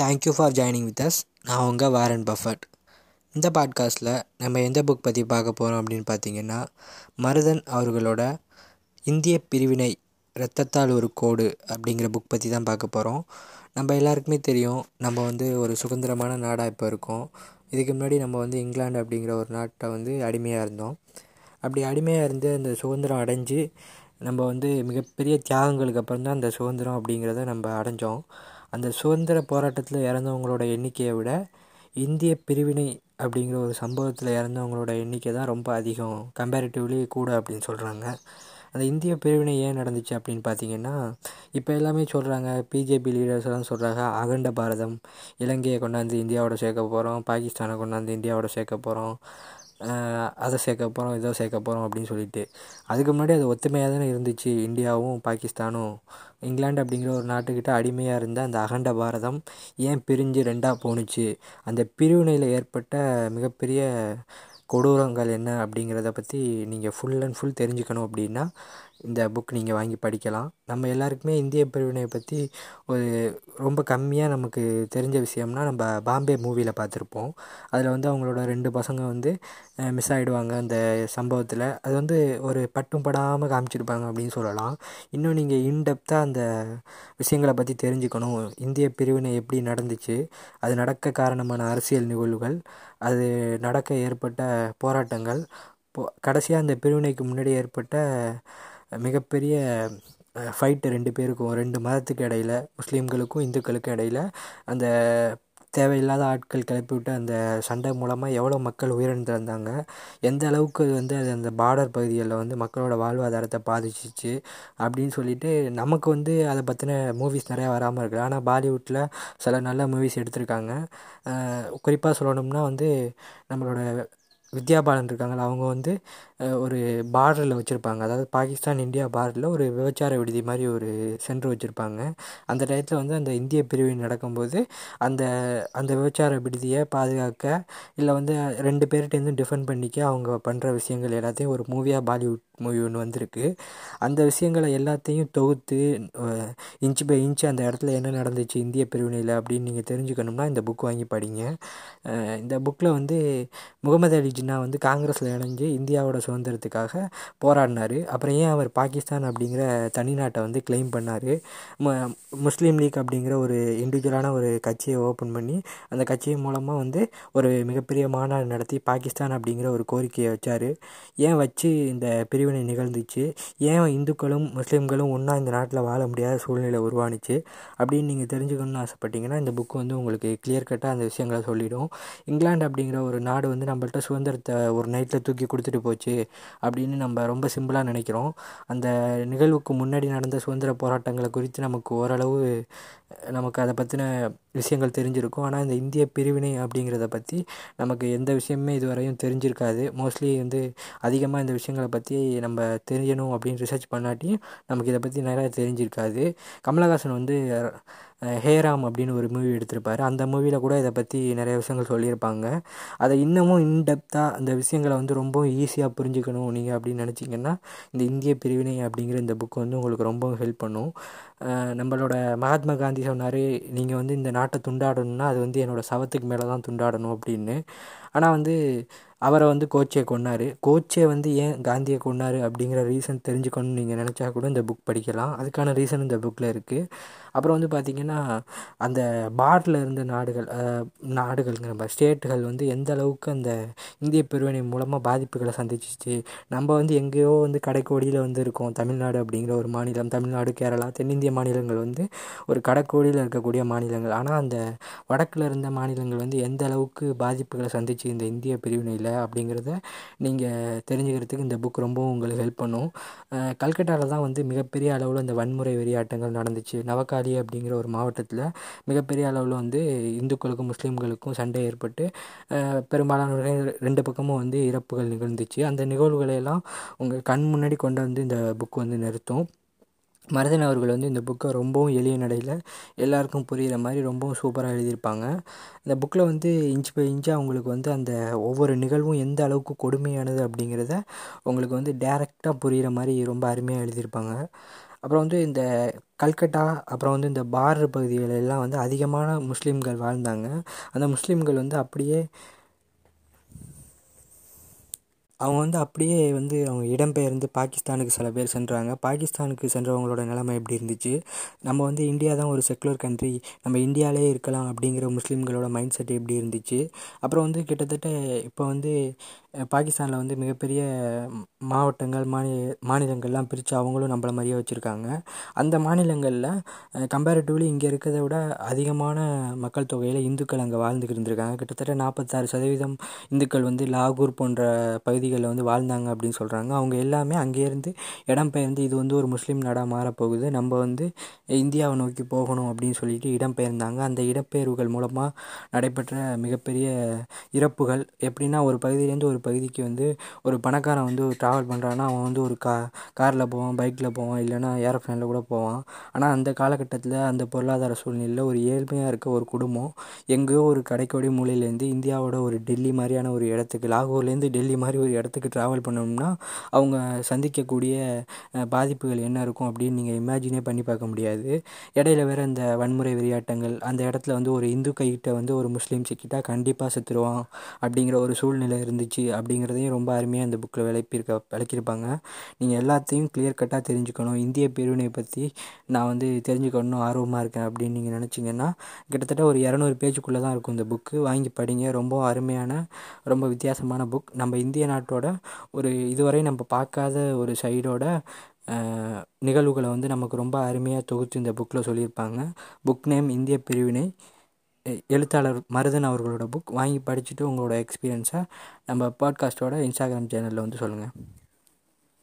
Thank you for joining with us நான் உங்கள் Warren Buffett. இந்த பாட்காஸ்ட்டில் நம்ம எந்த புக் பற்றி பார்க்க போகிறோம் அப்படின்னு பார்த்தீங்கன்னா மருதன் அவர்களோட இந்திய பிரிவினை இரத்தத்தால் ஒரு கோடு அப்படிங்கிற புக் பற்றி தான் பார்க்க போகிறோம் நம்ம எல்லாருக்குமே தெரியும் நம்ம வந்து ஒரு சுதந்திரமான நாடாக இப்போ இருக்கோம். இதுக்கு முன்னாடி நம்ம வந்து இங்கிலாந்து அப்படிங்கிற ஒரு நாட்டை வந்து அடிமையாக இருந்தோம். அப்படி அடிமையாக இருந்து அந்த சுதந்திரம் அடைஞ்சு நம்ம வந்து மிகப்பெரிய தியாகங்களுக்கு அப்புறம் தான் அந்த சுதந்திரம் அப்படிங்கிறத நம்ம அடைஞ்சோம். அந்த சுதந்திர போராட்டத்தில் இறந்தவங்களோட எண்ணிக்கையை விட இந்திய பிரிவினை அப்படிங்கிற ஒரு சம்பவத்தில் இறந்தவங்களோட எண்ணிக்கை தான் ரொம்ப அதிகம். கம்பேரிட்டிவ்லி கூட அப்படின்னு சொல்கிறாங்க அந்த இந்திய பிரிவினை ஏன் நடந்துச்சு அப்படின்னு பார்த்தீங்கன்னா இப்போ எல்லாமே சொல்கிறாங்க பிஜேபி லீடர்ஸ் எல்லாம் சொல்கிறாங்க அகண்ட பாரதம். இலங்கையை கொண்டாந்து இந்தியாவோட சேர்க்க போகிறோம் பாகிஸ்தானை கொண்டாந்து இந்தியாவோட சேர்க்க போகிறோம் அதை சேர்க்க போகிறோம் இதை சேர்க்க போகிறோம் அப்படின்னு சொல்லிட்டு. அதுக்கு முன்னாடி அது ஒத்துமையாக தானே இருந்துச்சு. இந்தியாவும் பாகிஸ்தானும். இங்கிலாந்து அப்படிங்கிற ஒரு நாட்டுக்கிட்ட அடிமையாக இருந்த அந்த அகண்ட பாரதம் ஏன் பிரிஞ்சு ரெண்டாக போணுச்சு? அந்த பிரிவினையில் ஏற்பட்ட மிகப்பெரிய கொடூரங்கள் என்ன அப்படிங்கிறத பற்றி நீங்கள் ஃபுல் அண்ட் ஃபுல் தெரிஞ்சுக்கணும் அப்படின்னா இந்த புக் நீங்கள் வாங்கி படிக்கலாம். நம்ம எல்லாருக்குமே இந்திய பிரிவினையை பற்றி ஒரு ரொம்ப கம்மியாக நமக்கு தெரிஞ்ச விஷயம்னா நம்ம பாம்பே மூவியில் பார்த்துருப்போம். அதில் வந்து அவங்களோட ரெண்டு பசங்க வந்து மிஸ் ஆகிடுவாங்க அந்த சம்பவத்தில். அது வந்து ஒரு பட்டும் படாமல் காமிச்சிருப்பாங்க அப்படின்னு சொல்லலாம். இன்னும் நீங்கள் இன்டெப்த்தாக அந்த விஷயங்களை பற்றி தெரிஞ்சுக்கணும். இந்திய பிரிவினை எப்படி நடந்துச்சு அது நடக்க காரணமான அரசியல் நிகழ்வுகள் அது நடக்க ஏற்பட்ட போராட்டங்கள். போ கடைசியாக அந்த பிரிவினைக்கு முன்னாடி ஏற்பட்ட மிகப்பெரிய ஃபைட்டு ரெண்டு பேருக்கும் ரெண்டு மதத்துக்கு இடையில முஸ்லீம்களுக்கும் இந்துக்களுக்கும் இடையில அந்த தேவையில்லாத ஆட்கள் கிளப்பிவிட்டு அந்த சண்டை மூலமாக எவ்வளோ மக்கள் உயிரிழந்திருந்தாங்க எந்த அளவுக்கு வந்து அது அந்த பார்டர் பகுதிகளில் வந்து மக்களோட வாழ்வாதாரத்தை பாதிச்சிச்சு அப்படின்னு சொல்லிட்டு நமக்கு வந்து அதை பற்றின மூவிஸ் நிறையா வராமல் இருக்குது. ஆனால் பாலிவுட்டில் சில நல்ல மூவிஸ் எடுத்திருக்காங்க. குறிப்பாக சொல்லணும்னா வந்து நம்மளோட வித்யா பாலன் இருக்காங்கள அவங்க வந்து ஒரு பார்டரில் வச்சுருப்பாங்க. அதாவது பாகிஸ்தான் இந்தியா பார்டரில் ஒரு விபச்சார விடுதி மாதிரி ஒரு சென்டர் வச்சுருப்பாங்க. அந்த டயத்தில் வந்து அந்த இந்திய பிரிவு நடக்கும்போது அந்த அந்த விபச்சார விடுதியை பாதுகாக்க இல்லை வந்து ரெண்டு பேர்கிட்டேருந்து டிஃபெண்ட் பண்ணிக்க அவங்க பண்ணுற விஷயங்கள் எல்லாத்தையும் ஒரு மூவியாக பாலிவுட் மூவி ஒன்று வந்திருக்கு. அந்த விஷயங்களை எல்லாத்தையும் தொகுத்து இன்ச்சு பை இன்ச்சு அந்த இடத்துல என்ன நடந்துச்சு இந்திய பிரிவினையில் அப்படின்னு நீங்கள் தெரிஞ்சுக்கணும்னா இந்த புக் வாங்கி படிங்க. இந்த புக்கில் வந்து முகமது அலி ஜின்னா வந்து காங்கிரஸில் இணைஞ்சு இந்தியாவோட சுதந்திரத்துக்காக போராடினார். அப்புறம் ஏன் அவர் பாகிஸ்தான் அப்படிங்கிற தனி நாட்டை வந்து கிளைம் பண்ணார்? ம முஸ்லீம் லீக் அப்படிங்கிற ஒரு இண்டிவிஜுவலான ஒரு கட்சியை ஓப்பன் பண்ணி அந்த கட்சியின் மூலமாக வந்து ஒரு மிகப்பெரிய மாநாடு நடத்தி பாகிஸ்தான் அப்படிங்கிற ஒரு கோரிக்கையை வச்சார். ஏன் வச்சு இந்த பிரிவினை நிகழ்ந்துச்சு? ஏன் இந்துக்களும் முஸ்லீம்களும் ஒன்றா இந்த நாட்டில் வாழ முடியாத சூழ்நிலை உருவானுச்சு? அப்படின்னு நீங்கள் தெரிஞ்சுக்கணும்னு ஆசைப்பட்டீங்கன்னா இந்த புக் வந்து உங்களுக்கு கிளியர் கட்டாக அந்த விஷயங்களை சொல்லிடும். இங்கிலாந்து அப்படிங்கிற ஒரு நாடு வந்து நம்மள்ட்ட சுதந்திரத்தை ஒரு நைட்டில் தூக்கி கொடுத்துட்டு போச்சு அப்படின்னு நம்ம ரொம்ப சிம்பிளாக நினைக்கிறோம். அந்த நிகழ்வுக்கு முன்னாடி நடந்த சுதந்திர போராட்டங்களை குறித்து நமக்கு ஓரளவு நமக்கு அதை பற்றின விஷயங்கள் தெரிஞ்சிருக்கும். ஆனால் இந்த இந்திய பிரிவினை அப்படிங்கிறத பற்றி நமக்கு எந்த விஷயமுமே இதுவரையும் தெரிஞ்சிருக்காது. மோஸ்ட்லி வந்து அதிகமாக இந்த விஷயங்களை பற்றி நம்ம தெரியணும் அப்படின்னு ரிசர்ச் பண்ணாட்டியும் நமக்கு இதை பற்றி நிறையா தெரிஞ்சிருக்காது. கமலஹாசன் வந்து ஹேராம் அப்படின்னு ஒரு மூவி எடுத்திருப்பார். அந்த மூவியில் கூட இதை பற்றி நிறைய விஷயங்கள் சொல்லியிருப்பாங்க. அதை இன்னமும் இன்டெப்த்தாக அந்த விஷயங்களை வந்து ரொம்ப ஈஸியாக புரிஞ்சுக்கணும் நீங்கள் அப்படின்னு நினச்சிங்கன்னா இந்த இந்திய பிரிவினை அப்படிங்கிற இந்த புக் வந்து உங்களுக்கு ரொம்ப ஹெல்ப் பண்ணும். நம்மளோட மகாத்மா காந்தி சொன்னார் நீங்கள் வந்து இந்த நாட்டை துண்டாடணும்னா அது வந்து என்னோடய சவத்துக்கு மேலே தான் துண்டாடணும் அப்படின்னு. ஆனால் வந்து அவரை வந்து கோச்சே கொன்னார். கோச்சே வந்து ஏன் காந்தியை கொன்னார் அப்படிங்கிற ரீசன் தெரிஞ்சுக்கணும்னு நீங்கள் நினச்சா கூட இந்த புக் படிக்கலாம். அதுக்கான ரீசன் இந்த புக்கில் இருக்குது அப்புறம் வந்து பார்த்திங்கன்னா அந்த பார்டரில் இருந்த நாடுகள் நாடுகள்ங்கிற நம்ம ஸ்டேட்டுகள் வந்து எந்த அளவுக்கு அந்த இந்திய பிரிவினை மூலமாக பாதிப்புகளை சந்திச்சிச்சு நம்ம வந்து எங்கேயோ வந்து கடைக்கோடியில் வந்து இருக்கோம் தமிழ்நாடு அப்படிங்கிற ஒரு மாநிலம் தமிழ்நாடு கேரளா தென்னிந்திய மாநிலங்கள் வந்து ஒரு கடைக்கோடியில் இருக்கக்கூடிய மாநிலங்கள். ஆனால் அந்த வடக்கில் இருந்த மாநிலங்கள் வந்து எந்த அளவுக்கு பாதிப்புகளை சந்திச்சு இந்த இந்திய பிரிவினையில் அப்படிங்கிறத நீங்கள் தெரிஞ்சுக்கிறதுக்கு இந்த புக் ரொம்பவும் உங்களுக்கு ஹெல்ப் பண்ணும். கல்கட்டாவில் தான் வந்து மிகப்பெரிய அளவில் இந்த வன்முறை வெறியாட்டங்கள் நடந்துச்சு. நவகாலி அப்படிங்கிற ஒரு மாவட்டத்தில் மிகப்பெரிய அளவில் வந்து இந்துக்களுக்கும் முஸ்லீம்களுக்கும் சண்டை ஏற்பட்டு பெரும்பாலான ரெண்டு பக்கமும் வந்து இறப்புகள் நிகழ்ந்துச்சு. அந்த நிகழ்வுகளையெல்லாம் உங்கள் கண் முன்னாடி கொண்டு வந்து இந்த புக் வந்து நிறுத்தும். மருதன் அவர்கள் வந்து இந்த புக்கை ரொம்பவும் எளிய நடையில் எல்லாருக்கும் புரிகிற மாதிரி ரொம்பவும் சூப்பராக எழுதியிருப்பாங்க. இந்த புக்கில் வந்து இன்ச் பை இன்ச்சாக அவங்களுக்கு வந்து அந்த ஒவ்வொரு நிகழ்வும் எந்த அளவுக்கு கொடுமையானது அப்படிங்கிறத உங்களுக்கு வந்து டேரெக்டாக புரிகிற மாதிரி ரொம்ப அருமையாக எழுதியிருப்பாங்க. அப்புறம் வந்து இந்த கல்கட்டா அப்புறம் வந்து இந்த பார்டர் பகுதிகள் எல்லாம் வந்து அதிகமான முஸ்லீம்கள் வாழ்ந்தாங்க. அந்த முஸ்லீம்கள் வந்து அப்படியே அவங்க வந்து அப்படியே வந்து அவங்க இடம்பெயர்ந்து பாகிஸ்தானுக்கு சில பேர் சென்றாங்க. பாகிஸ்தானுக்கு சென்றவங்களோட நிலைமை எப்படி இருந்துச்சு? நம்ம வந்து இந்தியா தான் ஒரு செக்குலர் கண்ட்ரி நம்ம இந்தியாவிலே இருக்கலாம் அப்படிங்கிற முஸ்லீம்களோட மைண்ட் செட் எப்படி இருந்துச்சு? அப்புறம் வந்து கிட்டத்தட்ட இப்போ வந்து பாகிஸ்தானில் வந்து மிகப்பெரிய மாவட்டங்கள் மாநில மாநிலங்கள்லாம் பிரித்து அவங்களும் நம்மள மாதிரியே வச்சுருக்காங்க. அந்த மாநிலங்களில் கம்பேரிட்டிவ்லி இங்கே இருக்கிறத விட அதிகமான மக்கள் தொகையில் இந்துக்கள் அங்கே வாழ்ந்துக்கிட்டு இருந்திருக்காங்க. கிட்டத்தட்ட நாற்பத்தாறு சதவீதம் இந்துக்கள் வந்து லாகூர் போன்ற பகுதி பகுதிகளில் வந்து வாழ்ந்தாங்க அப்படின்னு சொல்கிறாங்க அவங்க எல்லாமே அங்கேருந்து இடம்பெயர்ந்து இது வந்து ஒரு முஸ்லீம் நாடாக மாறப்போகுது. நம்ம வந்து இந்தியாவை நோக்கி போகணும் அப்படின்னு சொல்லிட்டு இடம்பெயர்ந்தாங்க அந்த இடப்பெயர்வுகள் மூலமாக நடைபெற்ற மிகப்பெரிய இறப்புகள் எப்படின்னா ஒரு பகுதியிலேருந்து ஒரு பகுதிக்கு வந்து ஒரு பணக்காரன் வந்து ட்ராவல் பண்ணுறான்னா அவன் வந்து ஒரு கா காரில் போவான் பைக்கில் போவான் இல்லைனா ஏரோப்ளேனில் கூட போவான். ஆனால் அந்த காலகட்டத்தில் அந்த பொருளாதார சூழ்நிலையில் ஒரு ஏழ்மையாக இருக்க ஒரு குடும்பம் எங்கேயோ ஒரு கடைக்கோடி மூலையிலேருந்து இந்தியாவோட ஒரு டெல்லி மாதிரியான ஒரு இடத்துக்கு லாகூர்லேருந்து டெல்லி மாதிரி ஒரு இடத்துக்கு ட்ராவல் பண்ணணும்னா அவங்க சந்திக்கக்கூடிய பாதிப்புகள் என்ன இருக்கும் அப்படின்னு நீங்கள் இமேஜினே பண்ணி பார்க்க முடியாது. இடையில வேறு இந்த வன்முறை விளையாட்டங்கள் அந்த இடத்துல வந்து ஒரு இந்து கைகிட்ட வந்து ஒரு முஸ்லீம் சிக்கிட்டா கண்டிப்பாக செத்துருவான் அப்படிங்கிற ஒரு சூழ்நிலை இருந்துச்சு அப்படிங்கிறதையும் ரொம்ப அருமையாக அந்த புக்கில் விளப்பியிருக்க விளக்கியிருப்பாங்க. நீங்கள் எல்லாத்தையும் கிளியர் கட்டாக தெரிஞ்சுக்கணும். இந்திய பிரிவினை பற்றி நான் வந்து தெரிஞ்சுக்கணும் ஆர்வமாக இருக்கேன் அப்படின்னு நீங்கள் நினச்சிங்கன்னா கிட்டத்தட்ட ஒரு இரநூறு பேஜுக்குள்ளே தான் இருக்கும் இந்த புக்கு வாங்கி படிங்க. ரொம்ப அருமையான ரொம்ப வித்தியாசமான புக் நம்ம இந்திய நாட்டு நாட்டோட ஒரு இதுவரை நம்ம பார்க்காத ஒரு சைடோட நிகழ்வுகளை வந்து நமக்கு ரொம்ப அருமையாக தொகுத்து இந்த புக்கில் சொல்லியிருப்பாங்க. புக் நேம் இந்திய பிரிவினை. எழுத்தாளர் மருதன் அவர்களோட புக் வாங்கி படிச்சுட்டு உங்களோட எக்ஸ்பீரியன்ஸை நம்ம பாட்காஸ்ட்டோட இன்ஸ்டாகிராம் சேனலில் வந்து சொல்லுங்கள்